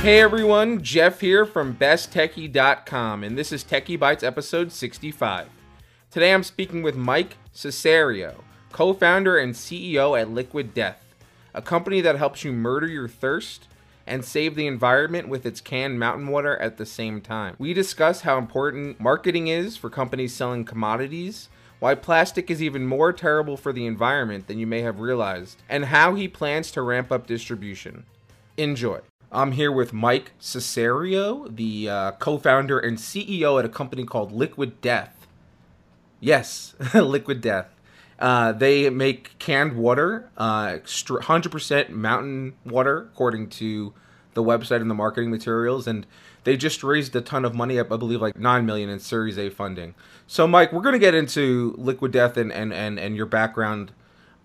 Hey everyone, Jeff here from besttechie.com, and this is Techie Bites episode 65. Today I'm speaking with Mike Cessario, co founder and CEO at Liquid Death, a company that helps you murder your thirst and save the environment with its canned mountain water at the same time. We discuss how important marketing is for companies selling commodities, why plastic is even more terrible for the environment than you may have realized, and how he plans to ramp up distribution. Enjoy. I'm here with Mike Cessario, the uh, co founder and CEO at a company called Liquid Death. Yes, Liquid Death. Uh, they make canned water, uh, 100% mountain water, according to the website and the marketing materials. And they just raised a ton of money, I believe like 9 million in Series A funding. So, Mike, we're going to get into Liquid Death and, and, and, and your background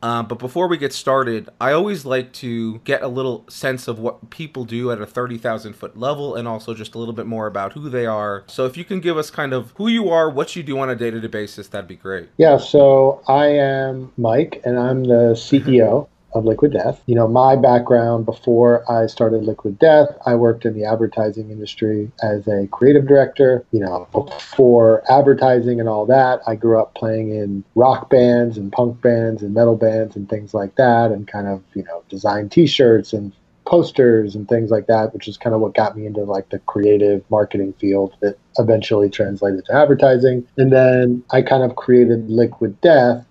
uh, but before we get started, I always like to get a little sense of what people do at a 30,000 foot level and also just a little bit more about who they are. So if you can give us kind of who you are, what you do on a day to day basis, that'd be great. Yeah, so I am Mike and I'm the CEO of Liquid Death. You know, my background before I started Liquid Death, I worked in the advertising industry as a creative director. You know, before advertising and all that, I grew up playing in rock bands and punk bands and metal bands and things like that and kind of, you know, design t-shirts and posters and things like that, which is kind of what got me into like the creative marketing field that eventually translated to advertising. And then I kind of created Liquid Death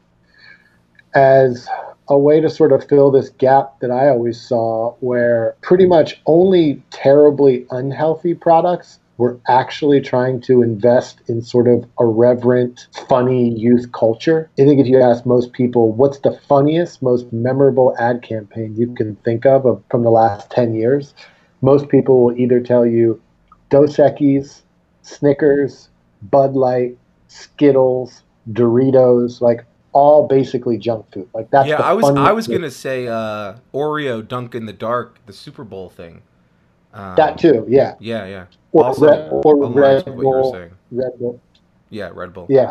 as a way to sort of fill this gap that I always saw where pretty much only terribly unhealthy products were actually trying to invest in sort of irreverent, funny youth culture. I think if you ask most people, what's the funniest, most memorable ad campaign you can think of, of from the last 10 years, most people will either tell you Dos Equis, Snickers, Bud Light, Skittles, Doritos, like all basically junk food. Like that's yeah. I was I was gonna say uh, Oreo Dunk in the Dark, the Super Bowl thing. Um, that too, yeah. Yeah, yeah. Or, also, Red, or Red Bull. Red Bull. Yeah, Red Bull. Yeah.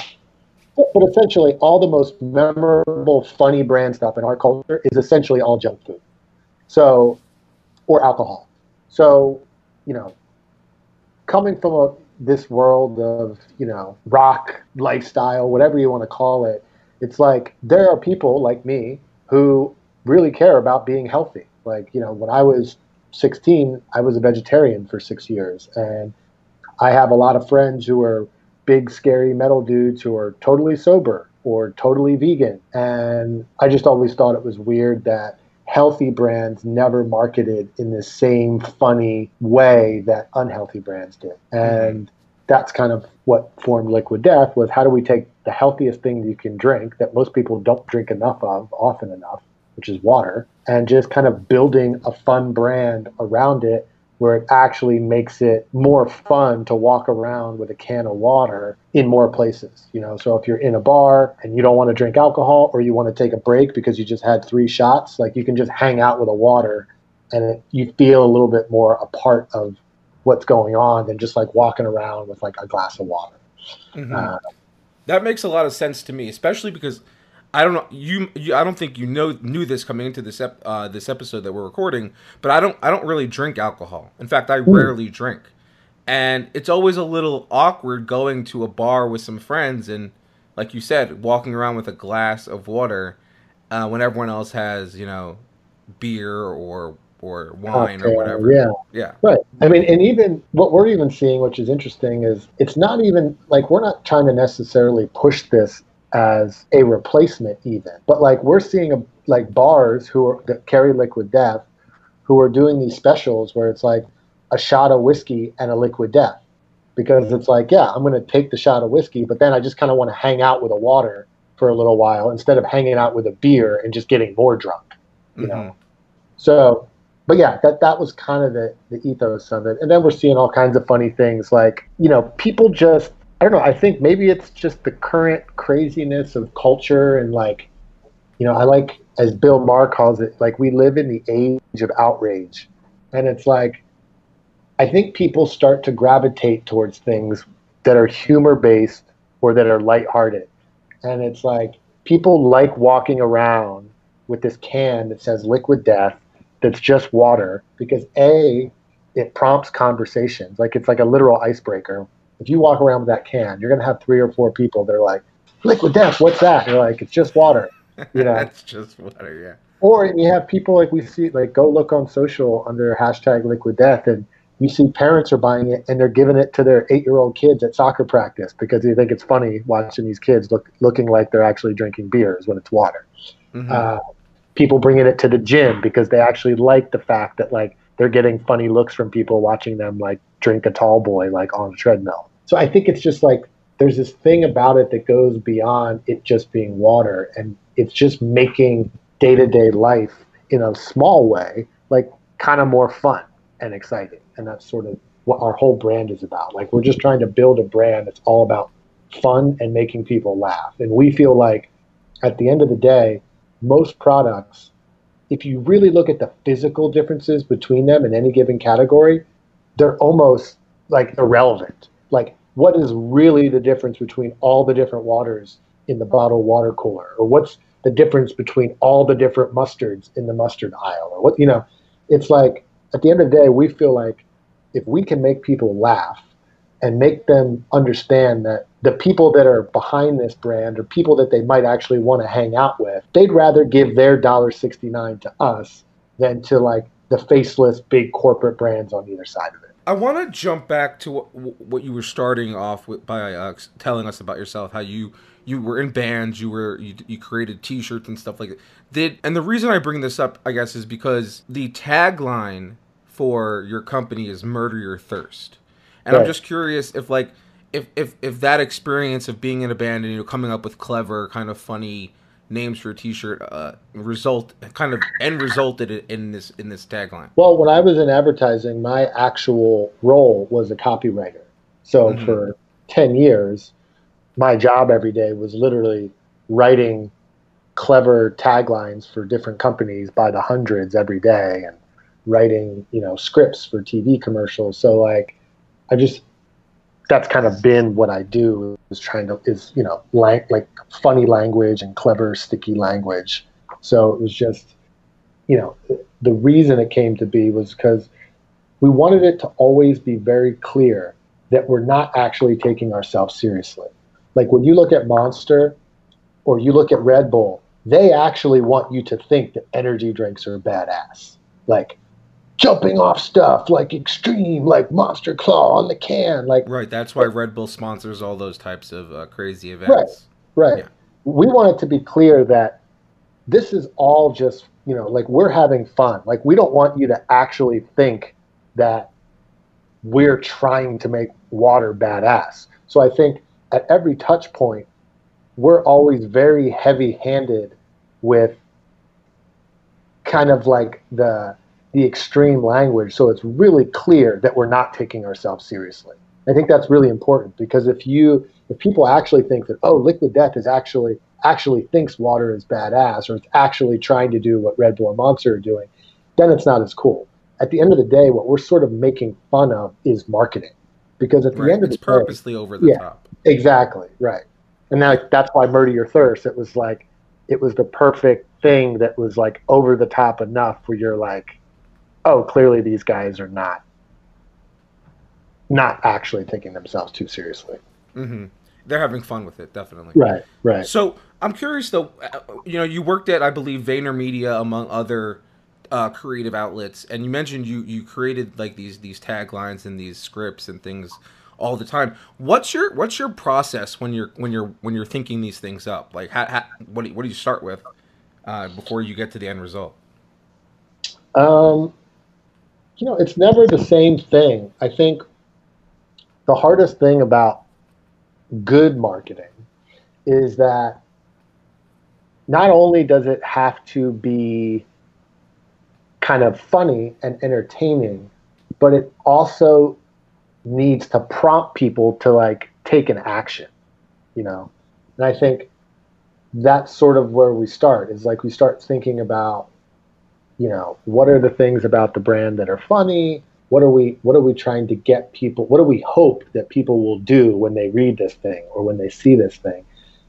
But essentially, all the most memorable, funny brand stuff in our culture is essentially all junk food. So, or alcohol. So, you know, coming from a, this world of, you know, rock lifestyle, whatever you want to call it, it's like there are people like me who really care about being healthy. Like, you know, when I was 16, I was a vegetarian for six years. And I have a lot of friends who are big, scary metal dudes who are totally sober or totally vegan. And I just always thought it was weird that healthy brands never marketed in the same funny way that unhealthy brands did. And mm-hmm. that's kind of what formed Liquid Death was how do we take the healthiest thing you can drink that most people don't drink enough of often enough, which is water, and just kind of building a fun brand around it where it actually makes it more fun to walk around with a can of water in more places. You know, so if you're in a bar and you don't want to drink alcohol or you want to take a break because you just had three shots, like you can just hang out with a water and it, you feel a little bit more a part of what's going on than just like walking around with like a glass of water. Mm-hmm. Uh, that makes a lot of sense to me, especially because I don't know you, you. I don't think you know knew this coming into this ep, uh, this episode that we're recording, but I don't. I don't really drink alcohol. In fact, I mm. rarely drink, and it's always a little awkward going to a bar with some friends and, like you said, walking around with a glass of water uh, when everyone else has you know beer or or wine or whatever. Yeah. Yeah. Right. I mean, and even what we're even seeing, which is interesting, is it's not even like we're not trying to necessarily push this as a replacement even, but like we're seeing a, like bars who are that carry liquid death who are doing these specials where it's like a shot of whiskey and a liquid death because it's like, yeah, I'm going to take the shot of whiskey, but then I just kind of want to hang out with a water for a little while instead of hanging out with a beer and just getting more drunk, you mm-hmm. know? So but yeah, that that was kind of the, the ethos of it. And then we're seeing all kinds of funny things like, you know, people just I don't know, I think maybe it's just the current craziness of culture and like you know, I like as Bill Maher calls it, like we live in the age of outrage. And it's like I think people start to gravitate towards things that are humor based or that are lighthearted. And it's like people like walking around with this can that says liquid death that's just water because A, it prompts conversations. Like it's like a literal icebreaker. If you walk around with that can, you're gonna have three or four people. They're like, "Liquid Death, what's that?" You're like, "It's just water." You know, That's just water, yeah. or you have people like we see, like go look on social under hashtag Liquid Death, and you see parents are buying it and they're giving it to their eight-year-old kids at soccer practice because they think it's funny watching these kids look looking like they're actually drinking beers when it's water. Mhm. Uh, people bringing it to the gym because they actually like the fact that like they're getting funny looks from people watching them like drink a tall boy like on a treadmill. So I think it's just like there's this thing about it that goes beyond it just being water and it's just making day-to-day life in a small way like kind of more fun and exciting. And that's sort of what our whole brand is about. Like we're just trying to build a brand that's all about fun and making people laugh. And we feel like at the end of the day most products if you really look at the physical differences between them in any given category they're almost like irrelevant. Like what is really the difference between all the different waters in the bottled water cooler? Or what's the difference between all the different mustards in the mustard aisle? Or what you know it's like at the end of the day we feel like if we can make people laugh and make them understand that the people that are behind this brand are people that they might actually want to hang out with they'd rather give their dollar 69 to us than to like the faceless big corporate brands on either side of it I want to jump back to what, what you were starting off with by uh, telling us about yourself, how you you were in bands, you were you, you created T-shirts and stuff like that. Did and the reason I bring this up, I guess, is because the tagline for your company is "Murder Your Thirst," and I'm just curious if like if if if that experience of being in a band and you know coming up with clever, kind of funny names for a T-shirt uh, result kind of end resulted in- this in this tagline. Well, when I was in advertising, my actual role was a copywriter. So Mhm. for 10 years, my job every day was literally writing clever taglines for different companies by the hundreds every day and writing, you know, scripts for TV commercials. So like I just that's kind of been what I do is trying to is, you know, lang- like funny language and clever sticky language. So it was just you know, the reason it came to be was because we wanted it to always be very clear that we're not actually taking ourselves seriously. Like when you look at Monster or you look at Red Bull, they actually want you to think that energy drinks are badass. Like jumping off stuff, like extreme, like Monster Claw on the can, like Right, that's why Red Bull sponsors all those types of uh, crazy events. Right. Yeah. We want it to be clear that this is all just, you know, like we're having fun. Like we don't want you to actually think that we're trying to make water badass. So I think at every touch point, we're always very heavy handed with kind of like the the extreme language so it's really clear that we're not taking ourselves seriously. I think that's really important because if you if people actually think that oh liquid death is actually actually thinks water is badass or it's actually trying to do what red bull and monster are doing then it's not as cool at the end of the day what we're sort of making fun of is marketing because at the Right. end of It's the day it's purposely over the Yeah. top. exactly right and that, that's why murder your thirst it was like it was the perfect thing that was like over the top enough where you're like oh clearly these guys are not not actually taking themselves too seriously hmm They're having fun with it, definitely. right right So I'm curious though. uh, You know, you worked at I believe VaynerMedia among other uh, creative outlets, and you mentioned you you created like these these taglines and these scripts and things all the time. What's your what's your process when you're when you're when you're thinking these things up? Like, how, how, what do you, what do you start with uh, before you get to the end result? Um, you know, it's never the same thing. I think the hardest thing about good marketing is that not only does it have to be kind of funny and entertaining, but it also needs to prompt people to like take an action, you know? And I think that's sort of where we start is like we start thinking about you know what are the things about the brand that are funny? What are we what are we trying to get people what do we hope that people will do when they read this thing or when they see this thing?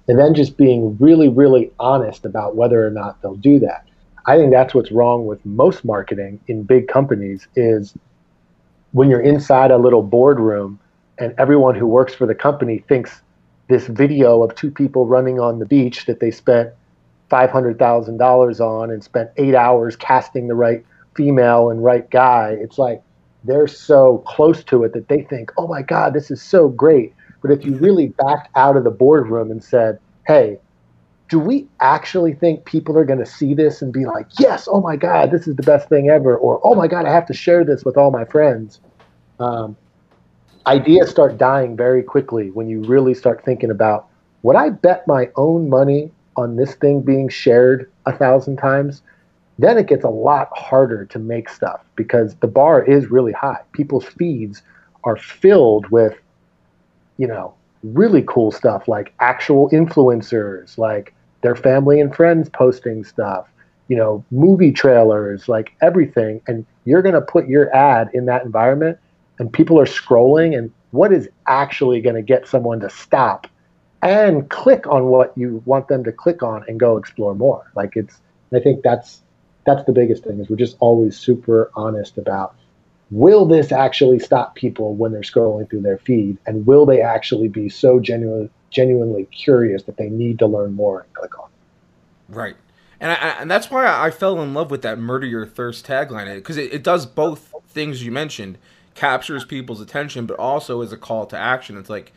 And then just being really really honest about whether or not they'll do that. I think that's what's wrong with most marketing in big companies is when you're inside a little boardroom and everyone who works for the company thinks this video of two people running on the beach that they spent $500,000 on and spent eight hours casting the right female and right guy. It's like they're so close to it that they think, oh my God, this is so great. But if you really backed out of the boardroom and said, hey, do we actually think people are going to see this and be like, yes, oh my God, this is the best thing ever? Or, oh my God, I have to share this with all my friends? Um, ideas start dying very quickly when you really start thinking about would I bet my own money on this thing being shared a thousand times? Then it gets a lot harder to make stuff because the bar is really high. People's feeds are filled with, you know, really cool stuff like actual influencers, like their family and friends posting stuff, you know, movie trailers, like everything. And you're going to put your ad in that environment and people are scrolling and what is actually going to get someone to stop and click on what you want them to click on and go explore more. Like it's i think that's that's the biggest thing is we're just always super honest about will this actually stop people when they're scrolling through their feed? And will they actually be so genuine, genuinely curious that they need to learn more and click on? Right. And I, and that's why I fell in love with that "murder your thirst" tagline. Because it, it does both things you mentioned captures people's attention, but also is a call to action. It's like,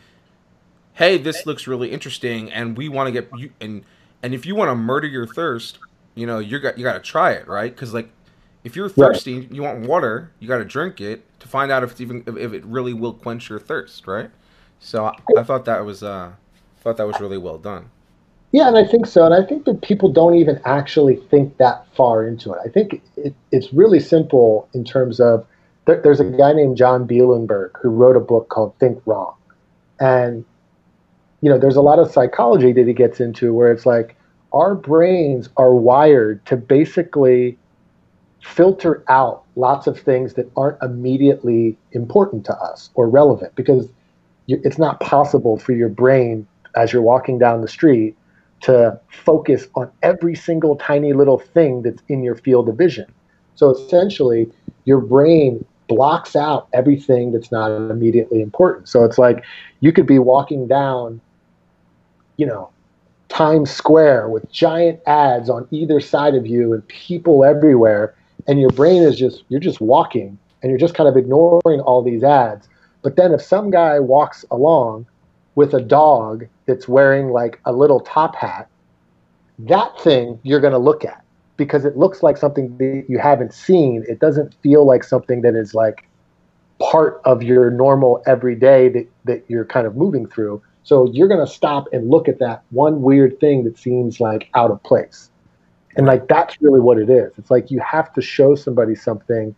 hey, this looks really interesting, and we want to get you and and if you want to murder your thirst, you know, you got you got to try it, right? Because like, if you're thirsty, right. you want water, you got to drink it to find out if it's even if, it really will quench your thirst, right? So I, I thought that was uh, thought that was really well done. Yeah, and I think so. And I think that people don't even actually think that far into it. I think it, it's really simple in terms of there, there's a guy named John Bielenberg who wrote a book called Think Wrong. And, you know, there's a lot of psychology that he gets into where it's like our brains are wired to basically filter out lots of things that aren't immediately important to us or relevant because it's not possible for your brain as you're walking down the street to focus on every single tiny little thing that's in your field of vision. So essentially, your brain blocks out everything that's not immediately important. So it's like you could be walking down, you know, Times Square with giant ads on either side of you and people everywhere, and your brain is just you're just walking and you're just kind of ignoring all these ads. But then if some guy walks along with a dog that's wearing like a little top hat, that thing you're going to look at because it looks like something that you haven't seen. It doesn't feel like something that is like part of your normal everyday that, that you're kind of moving through. So you're going to stop and look at that one weird thing that seems like out of place. And like that's really what it is. It's like you have to show somebody something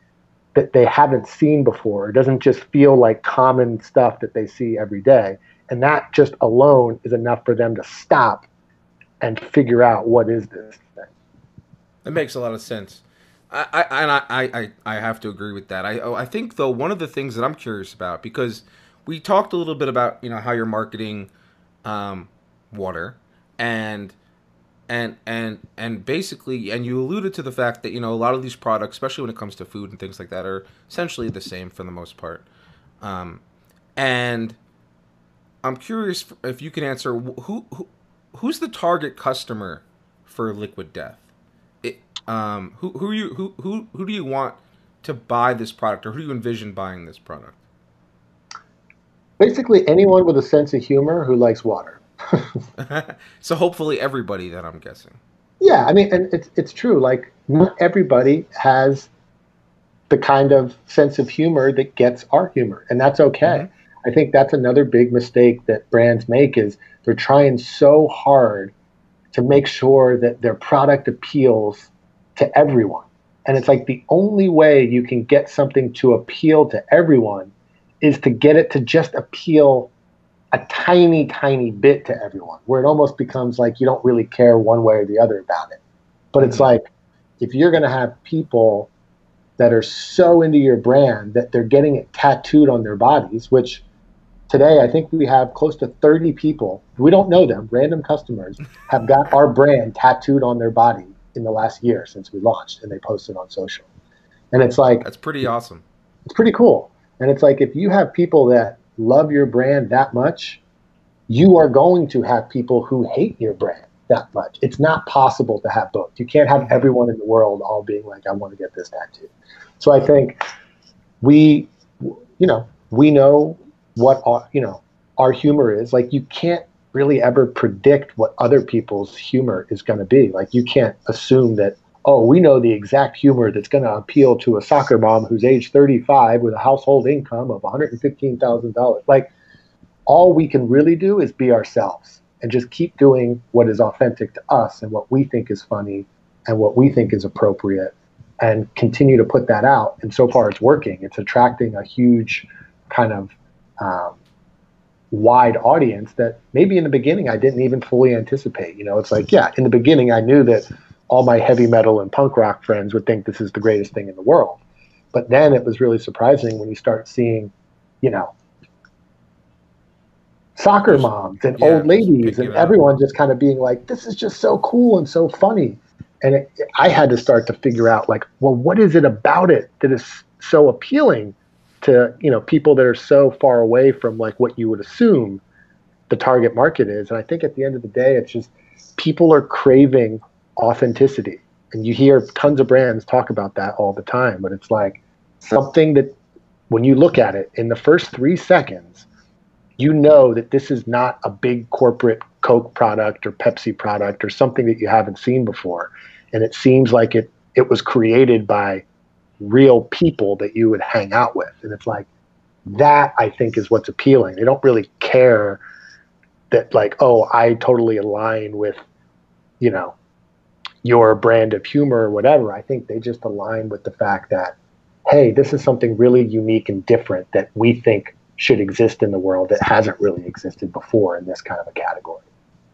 that they haven't seen before. It doesn't just feel like common stuff that they see every day. And that just alone is enough for them to stop and figure out what is this that makes a lot of sense. I, I and I, I, I have to agree with that. I oh, I think though one of the things that I'm curious about because we talked a little bit about you know how you're marketing um, water and and and and basically and you alluded to the fact that you know a lot of these products especially when it comes to food and things like that are essentially the same for the most part um, and i'm curious if you can answer who, who who's the target customer for liquid death um, who who you who who who do you want to buy this product, or who do you envision buying this product? Basically, anyone with a sense of humor who likes water. so hopefully, everybody. That I'm guessing. Yeah, I mean, and it's it's true. Like not everybody has the kind of sense of humor that gets our humor, and that's okay. Mm-hmm. I think that's another big mistake that brands make is they're trying so hard to make sure that their product appeals to everyone. And it's like the only way you can get something to appeal to everyone is to get it to just appeal a tiny, tiny bit to everyone, where it almost becomes like you don't really care one way or the other about it. But it's mm-hmm. like if you're going to have people that are so into your brand that they're getting it tattooed on their bodies, which today I think we have close to 30 people, we don't know them, random customers, have got our brand tattooed on their body in the last year since we launched, and they posted on social. And it's like that's pretty awesome. It's pretty cool. And it's like if you have people that love your brand that much, you are going to have people who hate your brand that much. It's not possible to have both. You can't have mm-hmm. everyone in the world all being like, I want to get this tattoo. So I think we, you know, we know what our, you know, our humor is. Like you can't really ever predict what other people's humor is going to be. Like you can't assume that, oh, we know the exact humor that's going to appeal to a soccer mom who's age 35 with a household income of $115,000. Like all we can really do is be ourselves and just keep doing what is authentic to us and what we think is funny and what we think is appropriate and continue to put that out. And so far, it's working. It's attracting a huge kind of um, wide audience that maybe in the beginning I didn't even fully anticipate. You know, it's like, yeah, in the beginning I knew that all my heavy metal and punk rock friends would think this is the greatest thing in the world. But then it was really surprising when you start seeing, you know, soccer moms and yeah, old ladies and everyone just kind of being like, this is just so cool and so funny. And it, I had to start to figure out, like, well, what is it about it that is so appealing to you know people that are so far away from like what you would assume the target market is? And I think at the end of the day, it's just people are craving authenticity, and you hear tons of brands talk about that all the time. But it's like something that when you look at it in the first three seconds you know that this is not a big corporate Coke product or Pepsi product or something that you haven't seen before. And it seems like it, it was created by real people that you would hang out with. And it's like, that I think is what's appealing. They don't really care that, like, oh, I totally align with, you know, your brand of humor or whatever. I think they just align with the fact that, hey, this is something really unique and different that we think should exist in the world that hasn't really existed before in this kind of a category.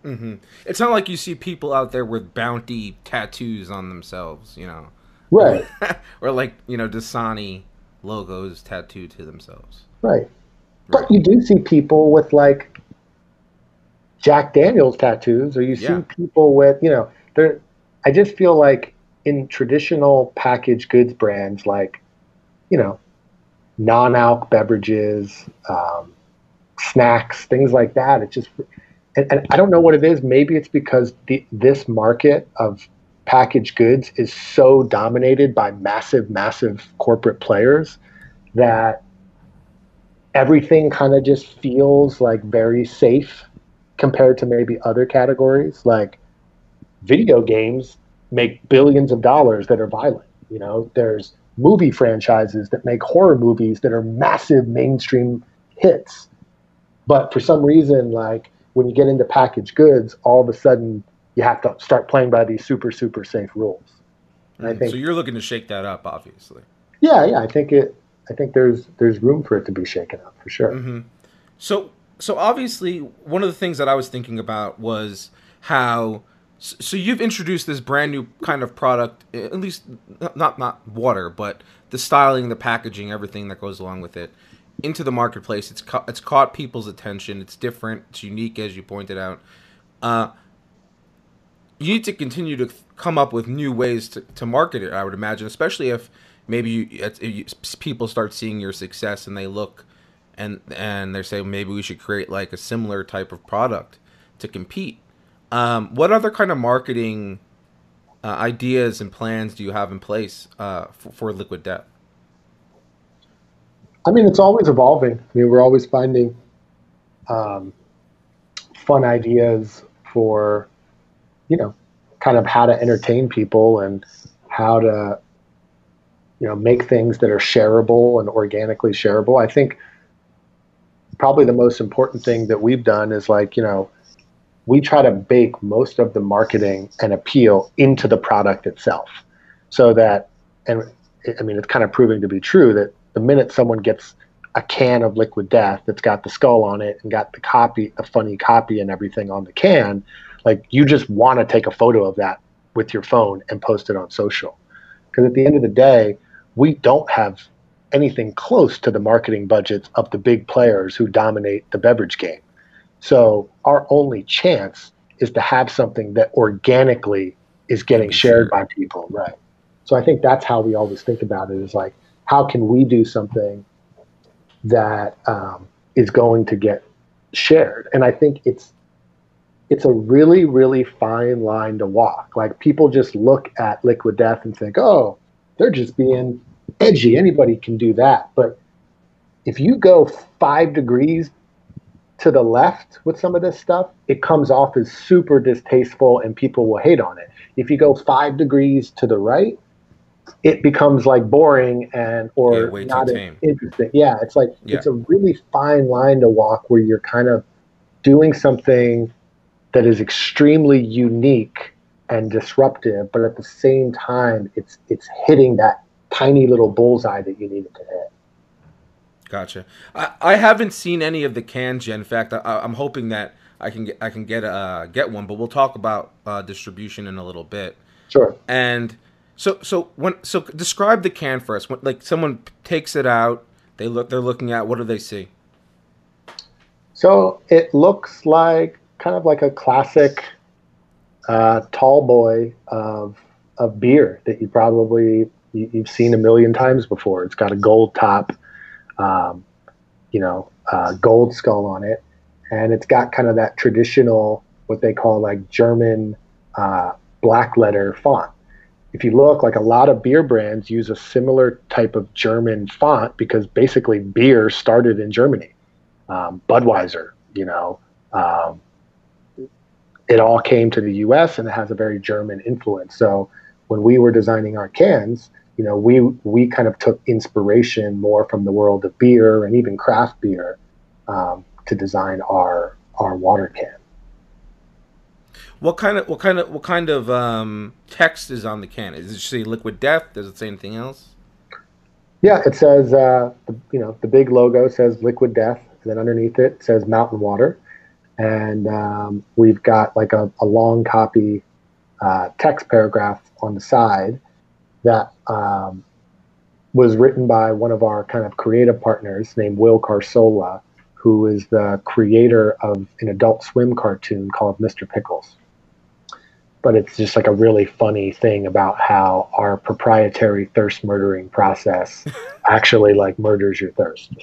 Mm-hmm. It's not like you see people out there with bounty tattoos on themselves, you know, right? or like you know Dasani logos tattooed to themselves, right? right? But you do see people with like Jack Daniels tattoos, or you see yeah. people with you know, there. I just feel like in traditional packaged goods brands, like you know, non-alc beverages, um, snacks, things like that. it just, and, and, I don't know what it is. Maybe it's because the, this market of packaged goods is so dominated by massive, massive corporate players that everything kind of just feels like very safe compared to maybe other categories. Like video games make billions of dollars that are violent. You know, there's movie franchises that make horror movies that are massive mainstream hits. But for some reason, like when you get into packaged goods, all of a sudden you have to start playing by these super, super safe rules. Mm, think, so you're looking to shake that up, obviously. Yeah, yeah. I think it. I think there's there's room for it to be shaken up for sure. Mm-hmm. So so obviously one of the things that I was thinking about was how so you've introduced this brand new kind of product, at least not not water, but the styling, the packaging, everything that goes along with it, into the marketplace. It's ca- it's caught people's attention. It's different. It's unique, as you pointed out. Uh, you need to continue to come up with new ways to, to market it. I would imagine, especially if maybe you, if people start seeing your success and they look and and they say maybe we should create like a similar type of product to compete um, what other kind of marketing uh, ideas and plans do you have in place uh, for, for, Liquid Death? I mean, it's always evolving. I mean, we're always finding um, fun ideas for, you know, kind of how to entertain people and how to, you know, make things that are shareable and organically shareable. I think probably the most important thing that we've done is like, you know, we try to bake most of the marketing and appeal into the product itself. So that and i mean it's kind of proving to be true that the minute someone gets a can of liquid death that's got the skull on it and got the copy the funny copy and everything on the can like you just want to take a photo of that with your phone and post it on social. Because at the end of the day we don't have anything close to the marketing budgets of the big players who dominate the beverage game so our only chance is to have something that organically is getting shared by people, right? So I think that's how we always think about it is like, how can we do something that um, is going to get shared. And I think it's it's a really, really fine line to walk. Like people just look at liquid death and think, oh, they're just being edgy. Anybody can do that. But if you go five degrees to the left with some of this stuff, it comes off as super distasteful and people will hate on it. If you go five degrees to the right, it becomes like boring and or Yeah, not interesting. Yeah, it's like Yeah. it's a really fine line to walk where you're kind of doing something that is extremely unique and disruptive, but at the same time, it's it's hitting that tiny little bullseye that you need it to hit. Gotcha. I, I haven't seen any of the cans yet. In fact, I, I'm hoping that I can get I can get uh get one. But we'll talk about uh, distribution in a little bit. Sure. And so so when so describe the can for us. When, like someone takes it out, they look they're looking at what do they see? So it looks like kind of like a classic uh, tall boy of of beer that you probably you've seen a million times before. It's got a gold top, um, you know, uh, gold skull on it, and it's got kind of that traditional what they call like German uh, black letter font. If you look, like a lot of beer brands use a similar type of German font because basically beer started in Germany um, Budweiser, you know, um, it all came to the U.S. and it has a very German influence. So when we were designing our cans, you know, we we kind of took inspiration more from the world of beer and even craft beer um, to design our our water can. What kind of what kind of what kind of um, text is on the can? Does it say liquid death? Does it say anything else? Yeah, it says uh, the, you know the big logo says Liquid Death, and then underneath it says Mountain Water, and um, we've got like a, a long copy uh, text paragraph on the side that um, was written by one of our kind of creative partners named Will Carsola, who is the creator of an Adult Swim cartoon called Mr. Pickles. But it's just like a really funny thing about how our proprietary thirst murdering process actually like murders your thirst.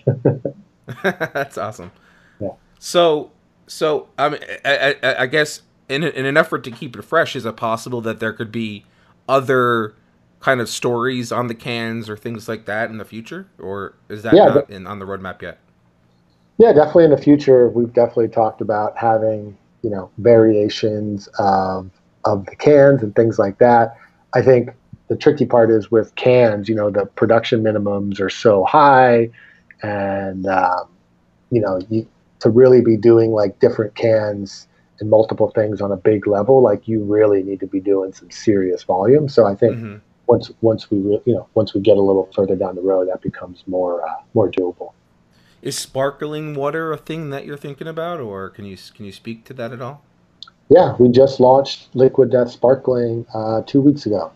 That's awesome. Yeah. So, so I mean, I, I, I guess in, in an effort to keep it fresh, is it possible that there could be other kind of stories on the cans or things like that in the future, or is that Yeah, not in, on the roadmap yet? Yeah, definitely in the future, we've definitely talked about having, you know, variations of of the cans and things like that. I think the tricky part is with cans, you know, the production minimums are so high, and um, you know, you, to really be doing like different cans and multiple things on a big level, like you really need to be doing some serious volume. So I think hmm once once we re- you know once we get a little further down the road, that becomes more uh, more doable. Is sparkling water a thing that you're thinking about, or can you can you speak to that at all? Yeah, we just launched Liquid Death Sparkling uh, two weeks ago.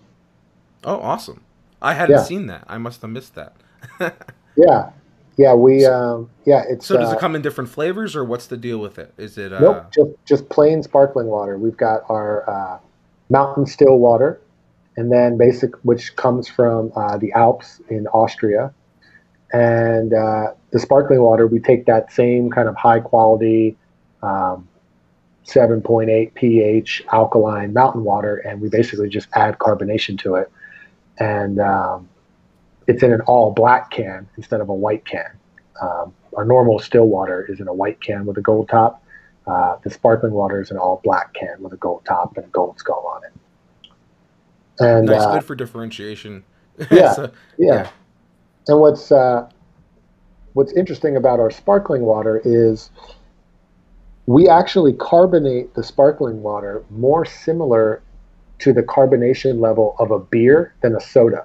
Oh, awesome! I hadn't Yeah. seen that. I must have missed that. Yeah, yeah, we um, yeah, it's so, does uh, it come in different flavors, or what's the deal with it? Is it uh, nope, just just plain sparkling water. We've got our uh, mountain still water, and then basic, which comes from uh, the Alps in Austria, and uh, the sparkling water. We take that same kind of high quality. Um, 7.8 pH alkaline mountain water, and we basically just add carbonation to it. And um, it's in an all black can instead of a white can. Um, our normal still water is in a white can with a gold top. Uh, the sparkling water is an all black can with a gold top and a gold skull on it. And nice, uh, good for differentiation? Yeah. So- yeah. And what's uh, what's interesting about our sparkling water is we actually carbonate the sparkling water more similar to the carbonation level of a beer than a soda,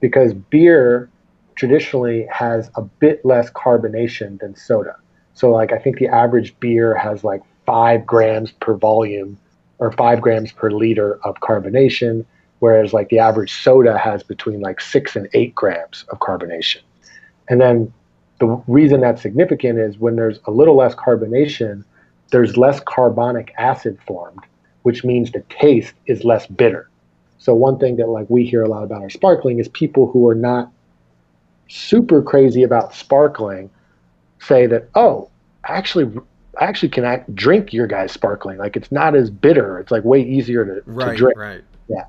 because beer traditionally has a bit less carbonation than soda. So, like, I think the average beer has like five grams per volume or five grams per liter of carbonation, whereas like the average soda has between like six and eight grams of carbonation. And then the reason that's significant is when there's a little less carbonation, there's less carbonic acid formed, which means the taste is less bitter. So one thing that like we hear a lot about our sparkling is people who are not super crazy about sparkling say that, oh, actually, I actually can act, drink your guys' sparkling. Like it's not as bitter. It's like way easier to, right, to drink. Right. Yeah.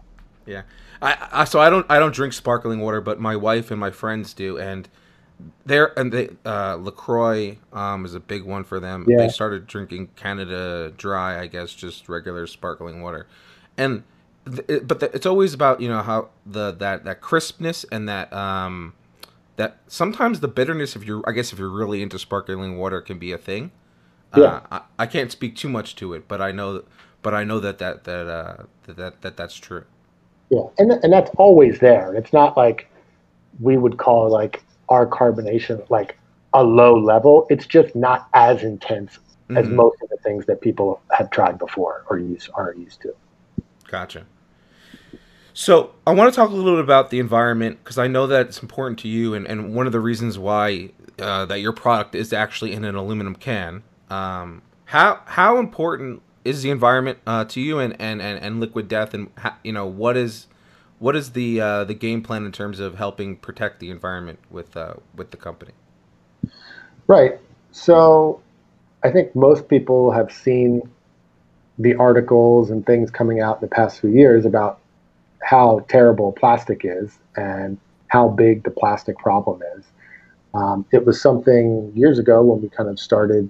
Yeah. I, I so I don't I don't drink sparkling water, but my wife and my friends do, and they're and they uh, LaCroix um, is a big one for them. Yeah. They started drinking Canada Dry, I guess, just regular sparkling water, and th- but the, it's always about you know how the that that crispness and that um that sometimes the bitterness if you're I guess if you're really into sparkling water can be a thing. Yeah. Uh, I, I can't speak too much to it, but I know but I know that that that uh, that, that that that's true. Yeah, and and that's always there. It's not like we would call like our carbonation like a low level. It's just not as intense as Mhm. most of the things that people have tried before or use are used to. Gotcha. So I want to talk a little bit about the environment because I know that it's important to you, and, and one of the reasons why uh, that your product is actually in an aluminum can. Um, how how important is the environment uh, to you and, and, and, and Liquid Death, and you know what is what is the uh, the game plan in terms of helping protect the environment with uh, with the company? Right. So I think most people have seen the articles and things coming out in the past few years about how terrible plastic is and how big the plastic problem is. Um, it was something years ago when we kind of started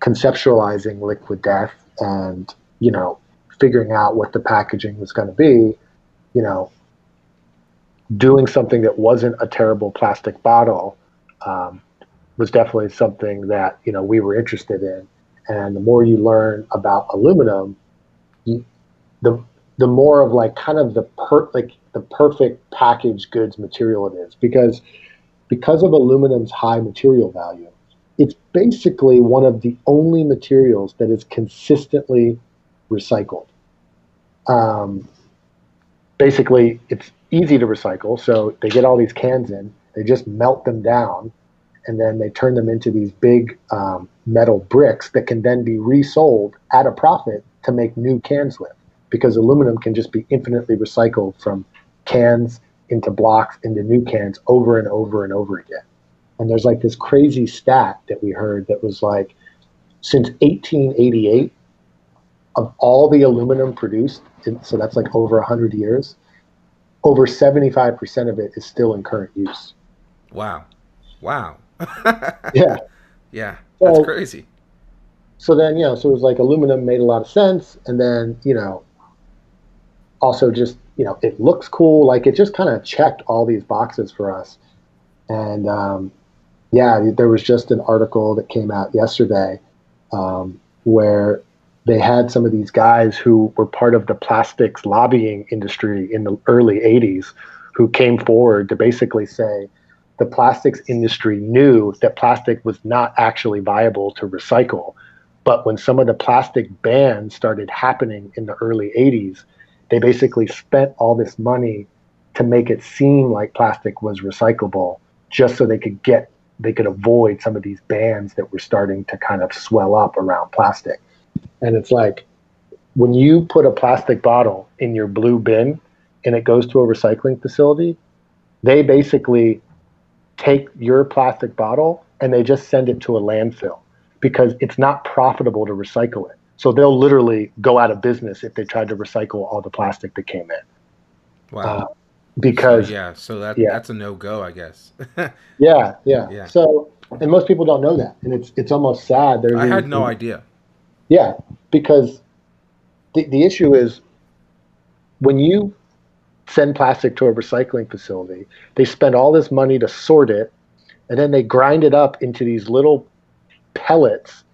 conceptualizing liquid death and, you know, figuring out what the packaging was going to be, you know, doing something that wasn't a terrible plastic bottle um, was definitely something that you know we were interested in. And the more you learn about aluminum, you, the the more of like kind of the per like the perfect packaged goods material it is because because of aluminum's high material value, it's basically one of the only materials that is consistently recycled. Um, basically, it's easy to recycle, so they get all these cans in, they just melt them down, and then they turn them into these big um, metal bricks that can then be resold at a profit to make new cans with because aluminum can just be infinitely recycled from cans into blocks into new cans over and over and over again. And there's like this crazy stat that we heard that was like since 1888 of all the aluminum produced, so that's like over 100 years, over 75% of it is still in current use. Wow, wow, Yeah. yeah, that's So- crazy. so then you know so it was like aluminum made a lot of sense and then you know also just you know it looks cool like it just kind of checked all these boxes for us and um, yeah there was just an article that came out yesterday um, where they had some of these guys who were part of the plastics lobbying industry in the early 80s who came forward to basically say the plastics industry knew that plastic was not actually viable to recycle. But when some of the plastic bans started happening in the early 80s, they basically spent all this money to make it seem like plastic was recyclable just so they could get they could avoid some of these bans that were starting to kind of swell up around plastic. And it's like when you put a plastic bottle in your blue bin and it goes to a recycling facility, they basically take your plastic bottle and they just send it to a landfill because it's not profitable to recycle it. So they'll literally go out of business if they tried to recycle all the plastic that came in. Wow. Uh, because yeah, so that yeah. that's a no go, I guess. yeah, yeah, Yeah. So and most people don't know that, and it's it's almost sad. There's I had these- no idea. Yeah, because the the issue is when you send plastic to a recycling facility, they spend all this money to sort it, and then they grind it up into these little pellets,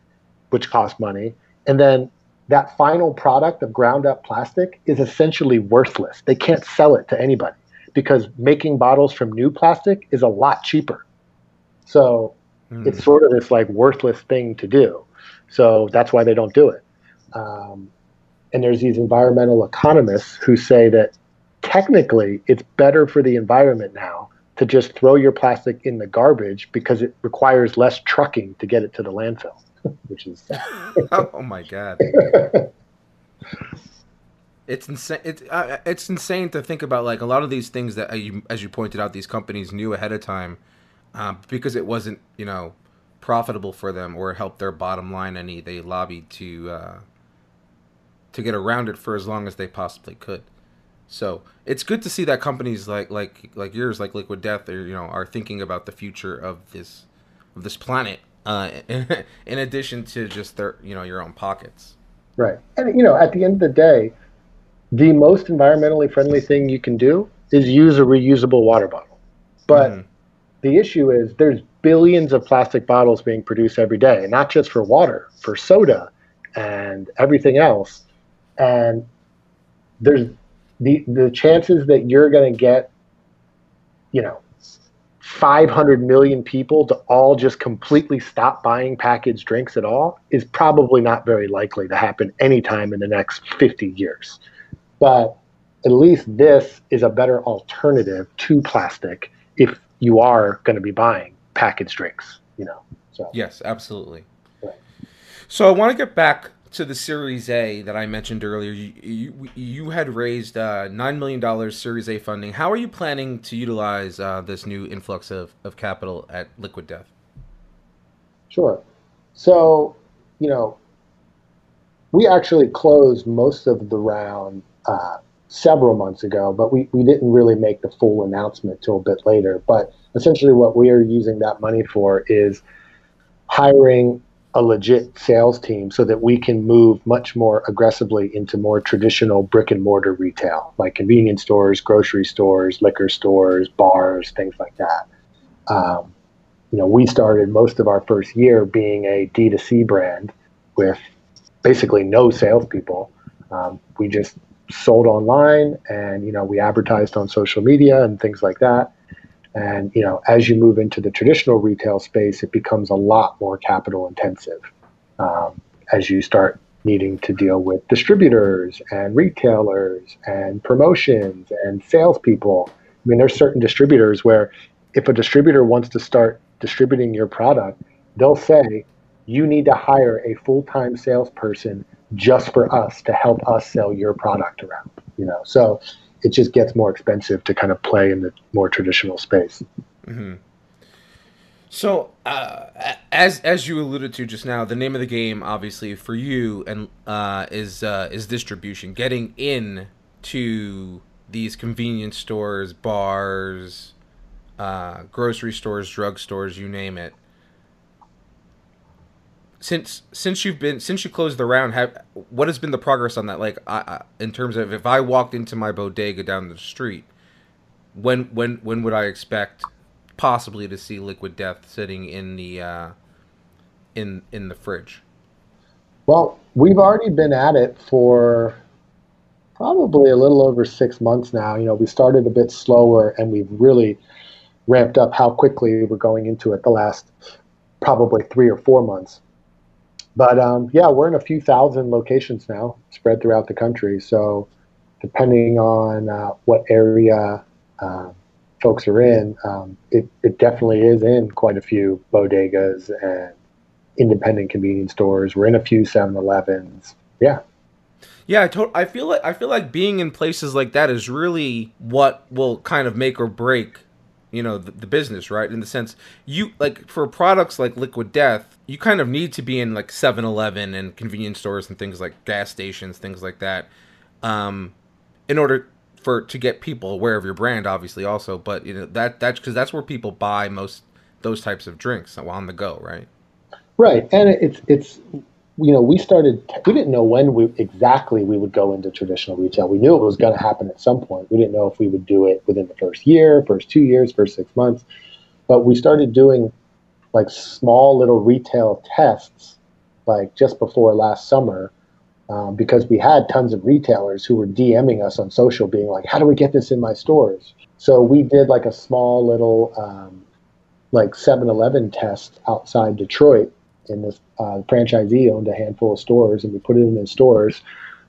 which cost money, and then that final product of ground up plastic is essentially worthless. They can't sell it to anybody because making bottles from new plastic is a lot cheaper. So Hmm. it's sort of this like worthless thing to do. So that's why they don't do it. Um, and there's these environmental economists who say that technically it's better for the environment now to just throw your plastic in the garbage because it requires less trucking to get it to the landfill, which is oh my god. It's insane. It's uh, it's insane to think about like a lot of these things that uh, you, as you pointed out, these companies knew ahead of time, um, because it wasn't you know profitable for them or help their bottom line any. They lobbied to uh, to get around it for as long as they possibly could. So it's good to see that companies like like like yours, like Liquid Death, are you know are thinking about the future of this of this planet. Uh, in addition to just their you know your own pockets. Right, and you know at the end of the day, the most environmentally friendly thing you can do is use a reusable water bottle. But mm-hmm. the issue is there's billions of plastic bottles being produced every day, not just for water, for soda and everything else. And there's the the chances that you're going to get, you know, 500 million people to all just completely stop buying packaged drinks at all is probably not very likely to happen anytime in the next 50 years. But at least this is a better alternative to plastic if you are going to be buying packaged drinks, you know. So Yes, absolutely. Right. So I want to get back to the Series A that I mentioned earlier, you you, you had raised uh, nine million dollars Series A funding. How are you planning to utilize uh, this new influx of, of capital at Liquid Death? Sure. So, you know, we actually closed most of the round uh, several months ago, but we, we didn't really make the full announcement till a bit later. But essentially, what we are using that money for is hiring a legit sales team so that we can move much more aggressively into more traditional brick and mortar retail, like convenience stores, grocery stores, liquor stores, bars, things like that. Um, you know, we started most of our first year being a D2C brand with basically no salespeople. Um, we just sold online and, you know, we advertised on social media and things like that. And you know, as you move into the traditional retail space, it becomes a lot more capital intensive um, as you start needing to deal with distributors and retailers and promotions and salespeople. I mean, there's certain distributors where if a distributor wants to start distributing your product, they'll say, you need to hire a full-time salesperson just for us to help us sell your product around. You know, so it just gets more expensive to kind of play in the more traditional space. Mm-hmm. So, uh, as as you alluded to just now, the name of the game, obviously for you, and uh, is uh, is distribution, getting in to these convenience stores, bars, uh, grocery stores, drug stores, you name it since since you've been since you closed the round have what has been the progress on that? Like I, I, in terms of if i walked into my bodega down the street when when when would i expect possibly to see liquid death sitting in the uh in in the fridge? Well we've already been at it for probably a little over six months now. You know we started a bit slower and we've really ramped up how quickly we're going into it the last probably three or four months but um, yeah, we're in a few thousand locations now, spread throughout the country. So depending on uh, what area uh, folks are in, um, it, it definitely is in quite a few bodegas and independent convenience stores. We're in a few 7-Elevens. Yeah. Yeah, I, to- I feel like I feel like being in places like that is really what will kind of make or break you know the, the, business right? In the sense you like for products like liquid death you kind of need to be in like 7-eleven and convenience stores and things like gas stations things like that um in order for to get people aware of your brand obviously also but you know that that's because that's where people buy most those types of drinks on the go right? Right and it's it's you know, we started, we didn't know when we exactly we would go into traditional retail. We knew it was going to happen at some point. We didn't know if we would do it within the first year, first two years, first six months. But we started doing like small little retail tests, like just before last summer, um, because we had tons of retailers who were DMing us on social, being like, "How do we get this in my stores?" So we did like a small little um, like 7-Eleven test outside Detroit and this uh, franchisee owned a handful of stores, and we put it in the stores.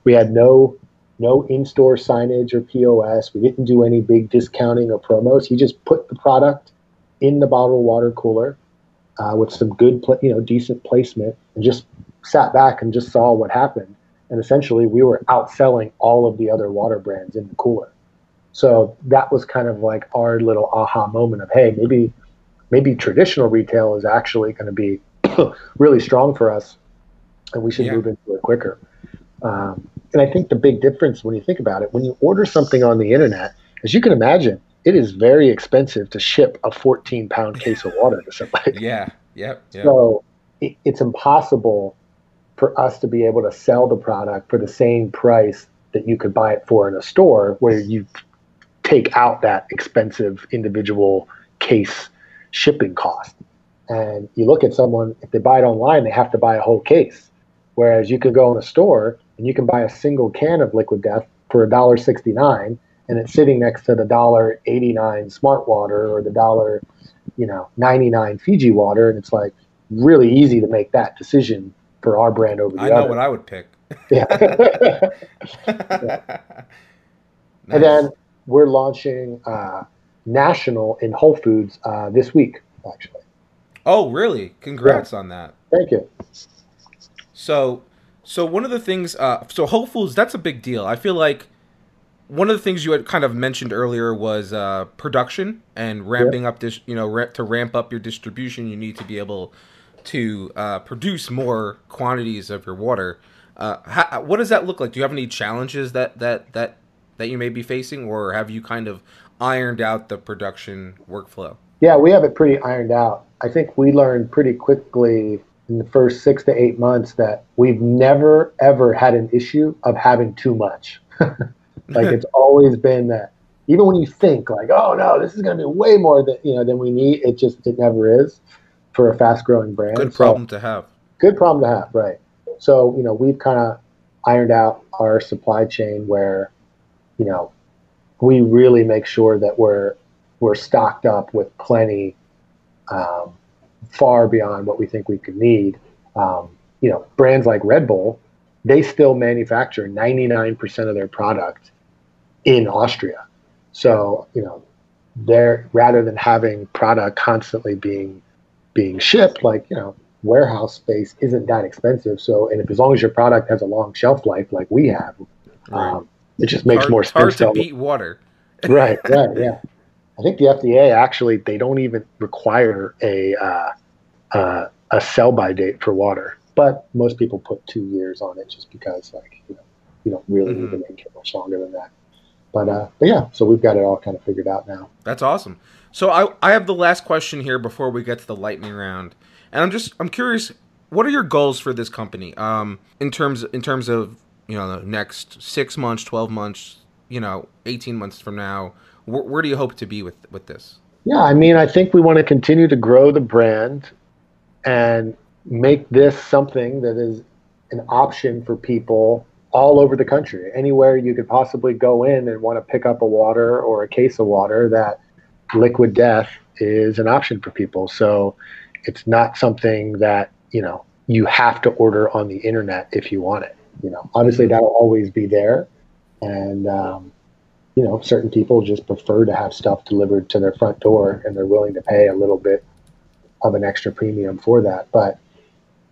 We had no no in-store signage or POS. We didn't do any big discounting or promos. He just put the product in the bottled water cooler uh, with some good, pl- you know, decent placement, and just sat back and just saw what happened. And essentially, we were outselling all of the other water brands in the cooler. So that was kind of like our little aha moment of, hey, maybe maybe traditional retail is actually going to be really strong for us, and we should yeah. move into it quicker. Um, and I think the big difference when you think about it, when you order something on the internet, as you can imagine, it is very expensive to ship a 14 pound case of water to somebody. Yeah. Yep. yep. So it, it's impossible for us to be able to sell the product for the same price that you could buy it for in a store where you take out that expensive individual case shipping cost. And you look at someone, if they buy it online, they have to buy a whole case. Whereas you could go in a store and you can buy a single can of Liquid Death for $1.69 and it's sitting next to the $1.89 smart water or the dollar, you know, 99 Fiji water. And it's like really easy to make that decision for our brand over the I know other. what I would pick. Yeah. yeah. Nice. And then we're launching uh, national in Whole Foods uh, this week, actually. Oh, really? Congrats yeah. on that. Thank you. So, so one of the things, uh, so Whole Foods, that's a big deal. I feel like one of the things you had kind of mentioned earlier was uh, production and ramping yeah. up this. You know, ra- to ramp up your distribution, you need to be able to uh, produce more quantities of your water. Uh, how, what does that look like? Do you have any challenges that that that that you may be facing, or have you kind of ironed out the production workflow? Yeah, we have it pretty ironed out. I think we learned pretty quickly in the first six to eight months that we've never ever had an issue of having too much. like it's always been that even when you think like, oh no, this is going to be way more than you know than we need, it just it never is for a fast growing brand. Good problem so, to have. Good problem to have, right? So you know we've kind of ironed out our supply chain where you know we really make sure that we're we're stocked up with plenty, um, far beyond what we think we could need. Um, you know, brands like Red Bull, they still manufacture 99% of their product in Austria. So, you know, they're rather than having product constantly being being shipped, like, you know, warehouse space isn't that expensive. So, and if as long as your product has a long shelf life, like we have, right. um, it just makes hard, more sense. Hard to beat water. right, right, yeah. I think the FDA actually they don't even require a uh, uh, a sell by date for water, but most people put two years on it just because like you know you don't really mm-hmm. need to make it much longer than that. But, uh, but yeah, so we've got it all kind of figured out now. That's awesome. So I I have the last question here before we get to the lightning round, and I'm just I'm curious, what are your goals for this company? Um, in terms in terms of you know the next six months, twelve months, you know, eighteen months from now where, where do you hope to be with with this? Yeah, I mean, I think we want to continue to grow the brand and make this something that is an option for people all over the country. Anywhere you could possibly go in and want to pick up a water or a case of water, that liquid death is an option for people. So it's not something that, you know, you have to order on the internet if you want it. You know, obviously that'll always be there. And, um, you know, certain people just prefer to have stuff delivered to their front door and they're willing to pay a little bit of an extra premium for that. But,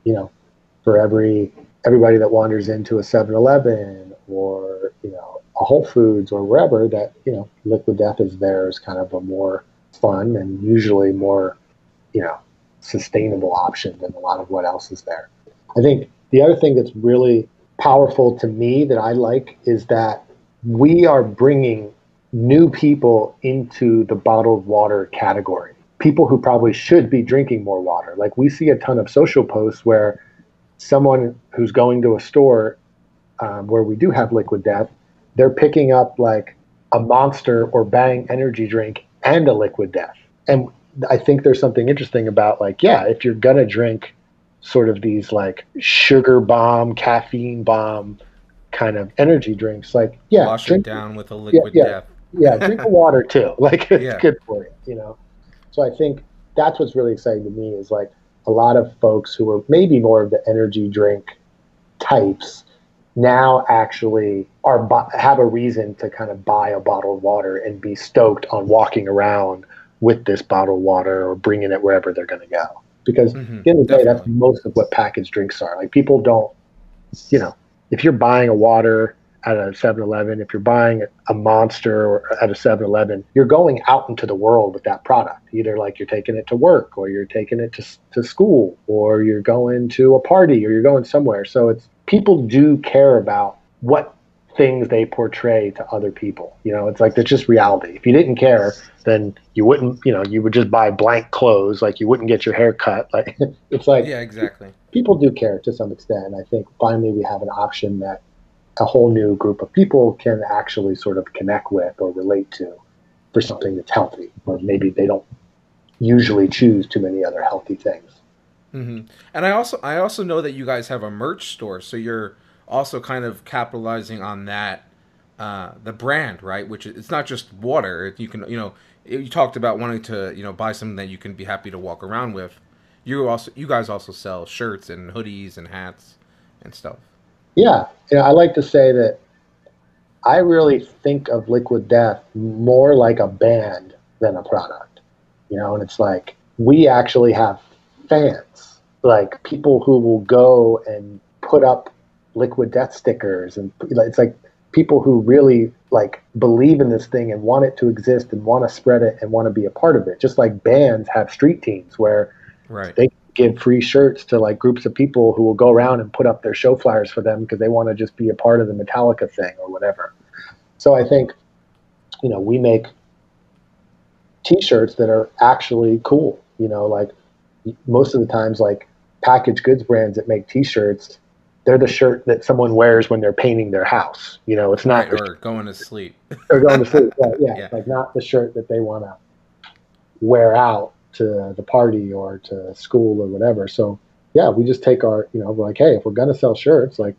you know, for every everybody that wanders into a 7-Eleven or, you know, a Whole Foods or wherever that, you know, liquid death is there is kind of a more fun and usually more, you know, sustainable option than a lot of what else is there. I think the other thing that's really powerful to me that I like is that we are bringing new people into the bottled water category. People who probably should be drinking more water. Like we see a ton of social posts where someone who's going to a store um, where we do have liquid death, they're picking up like a monster or bang energy drink and a liquid death. And I think there's something interesting about like, yeah, if you're gonna drink sort of these like sugar bomb, caffeine bomb, kind of energy drinks. Like, yeah, wash drink, it down with a liquid yeah, yeah, yeah, drink water too. Like, it's yeah. good for you, you know. So I think that's what's really exciting to me is like a lot of folks who are maybe more of the energy drink types now actually are have a reason to kind of buy a bottled water and be stoked on walking around with this bottled water or bringing it wherever they're going to go. Because mm-hmm, at the end of the day, that's most of what packaged drinks are. Like people don't, you know, if you're buying a water at a 7-Eleven, if you're buying a monster at a 7-Eleven, you're going out into the world with that product. Either like you're taking it to work or you're taking it to, to school or you're going to a party or you're going somewhere. So it's people do care about what things they portray to other people. You know, it's like it's just reality. If you didn't care, then you wouldn't, you know, you would just buy blank clothes, like you wouldn't get your hair cut. Like it's like Yeah, exactly. People do care to some extent. I think finally we have an option that a whole new group of people can actually sort of connect with or relate to for something that's healthy, or maybe they don't usually choose too many other healthy things. Mm-hmm. And I also I also know that you guys have a merch store, so you're also kind of capitalizing on that uh, the brand, right? Which it's not just water. You can you know you talked about wanting to you know buy something that you can be happy to walk around with. You also you guys also sell shirts and hoodies and hats and stuff. Yeah, you know, I like to say that I really think of Liquid Death more like a band than a product. You know, and it's like we actually have fans, like people who will go and put up liquid death stickers and it's like people who really like believe in this thing and want it to exist and want to spread it and want to be a part of it just like bands have street teams where right. they give free shirts to like groups of people who will go around and put up their show flyers for them because they want to just be a part of the metallica thing or whatever so i think you know we make t-shirts that are actually cool you know like most of the times like packaged goods brands that make t-shirts they're the shirt that someone wears when they're painting their house. You know, it's not right, or going to sleep. or going to sleep. Yeah, yeah, yeah. like not the shirt that they want to wear out to the party or to school or whatever. So yeah, we just take our, you know, we're like, hey, if we're gonna sell shirts, like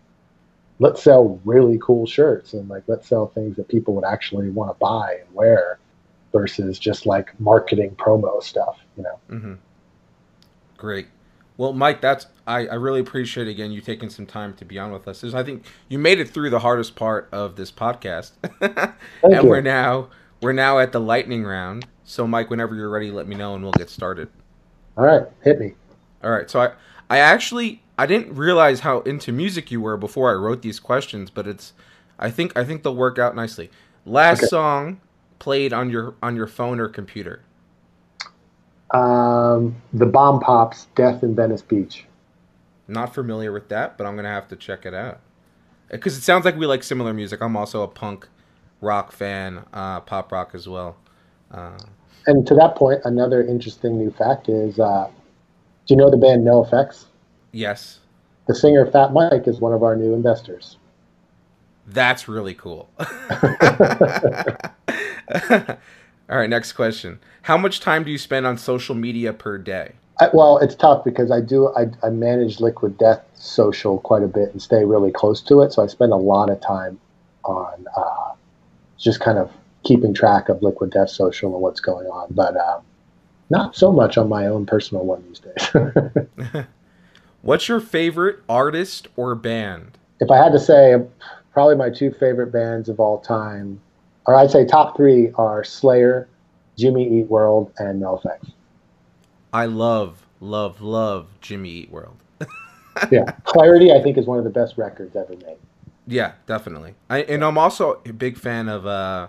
let's sell really cool shirts and like let's sell things that people would actually want to buy and wear versus just like marketing promo stuff, you know. Mm-hmm. Great. Well, Mike, that's I, I really appreciate again you taking some time to be on with us. I think you made it through the hardest part of this podcast, and you. we're now we're now at the lightning round. So, Mike, whenever you're ready, let me know and we'll get started. All right, hit me. All right. So I I actually I didn't realize how into music you were before I wrote these questions, but it's I think I think they'll work out nicely. Last Okay. song played on your on your phone or computer. Um, the Bomb Pops, Death in Venice Beach. Not familiar with that, but I'm gonna have to check it out because it sounds like we like similar music. I'm also a punk rock fan, uh, pop rock as well. Uh, And to that point, another interesting new fact is, uh, do you know the band NoFX? yes, The singer Fat Mike is one of our new investors. that's really cool. All right, next question. How much time do you spend on social media per day? I, well, it's tough because I do I, I manage Liquid Death social quite a bit and stay really close to it, so I spend a lot of time on uh, just kind of keeping track of Liquid Death social and what's going on, but uh, not so much on my own personal one these days. What's your favorite artist or band? if I had to say, probably my two favorite bands of all time, or I'd say top three are Slayer, Jimmy Eat World, and NoFX. I love, love, love Jimmy Eat World. yeah, Clarity I think is one of the best records ever made. Yeah, definitely. I and I'm also a big fan of uh,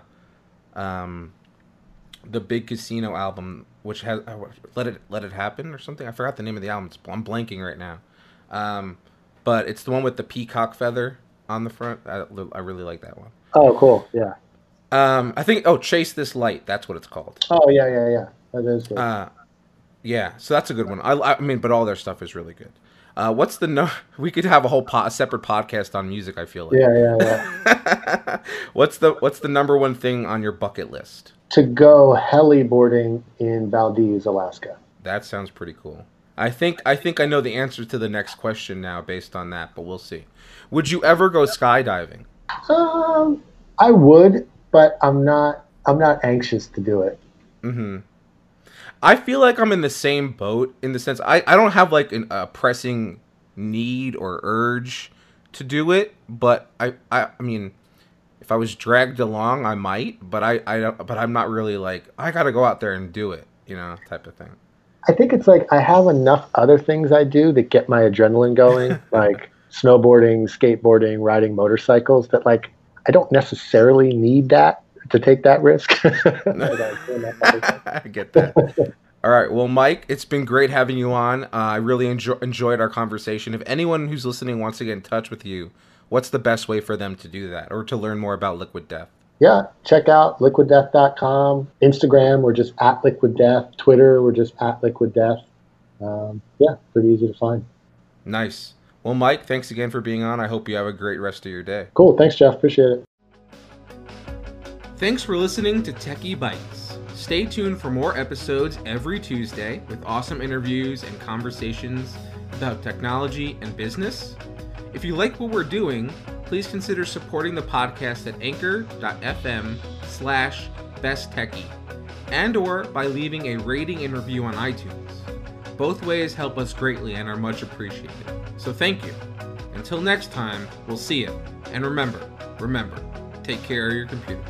um, the Big Casino album, which has uh, let it let it happen or something. I forgot the name of the album. It's, I'm blanking right now. Um, but it's the one with the peacock feather on the front. I, I really like that one. Oh, cool. Yeah. Um, I think oh, Chase This Light. That's what it's called. Oh, yeah, yeah, yeah. That is good. Uh, yeah, so that's a good one. I, I mean, but all their stuff is really good. Uh, what's the no? We could have a whole po- a separate podcast on music. I feel like. yeah, yeah, yeah. what's the What's the number one thing on your bucket list? to go heli boarding in Valdez, Alaska. That sounds pretty cool. I think I think I know the answer to the next question now based on that, but we'll see. Would you ever go skydiving? Um, I would, but I'm not. I'm not anxious to do it. hmm I feel like I'm in the same boat in the sense I, I don't have like an, a pressing need or urge to do it, but I, I I mean, if I was dragged along, I might, but I I don't, but I'm not really like I got to go out there and do it, you know, type of thing. I think it's like I have enough other things I do that get my adrenaline going, like snowboarding, skateboarding, riding motorcycles, that like I don't necessarily need that to take that risk. I get that. All right. Well, Mike, it's been great having you on. Uh, I really enjoy- enjoyed our conversation. If anyone who's listening wants to get in touch with you, what's the best way for them to do that or to learn more about Liquid Death? Yeah, check out liquiddeath.com. Instagram, we're just at Liquid Death. Twitter, we're just at Liquid Death. Um, yeah, pretty easy to find. Nice. Well, Mike, thanks again for being on. I hope you have a great rest of your day. Cool. Thanks, Jeff. Appreciate it. Thanks for listening to Techie Bites. Stay tuned for more episodes every Tuesday with awesome interviews and conversations about technology and business. If you like what we're doing, please consider supporting the podcast at anchor.fm slash best besttechie and or by leaving a rating and review on iTunes. Both ways help us greatly and are much appreciated. So thank you. Until next time, we'll see you. And remember, remember, take care of your computers.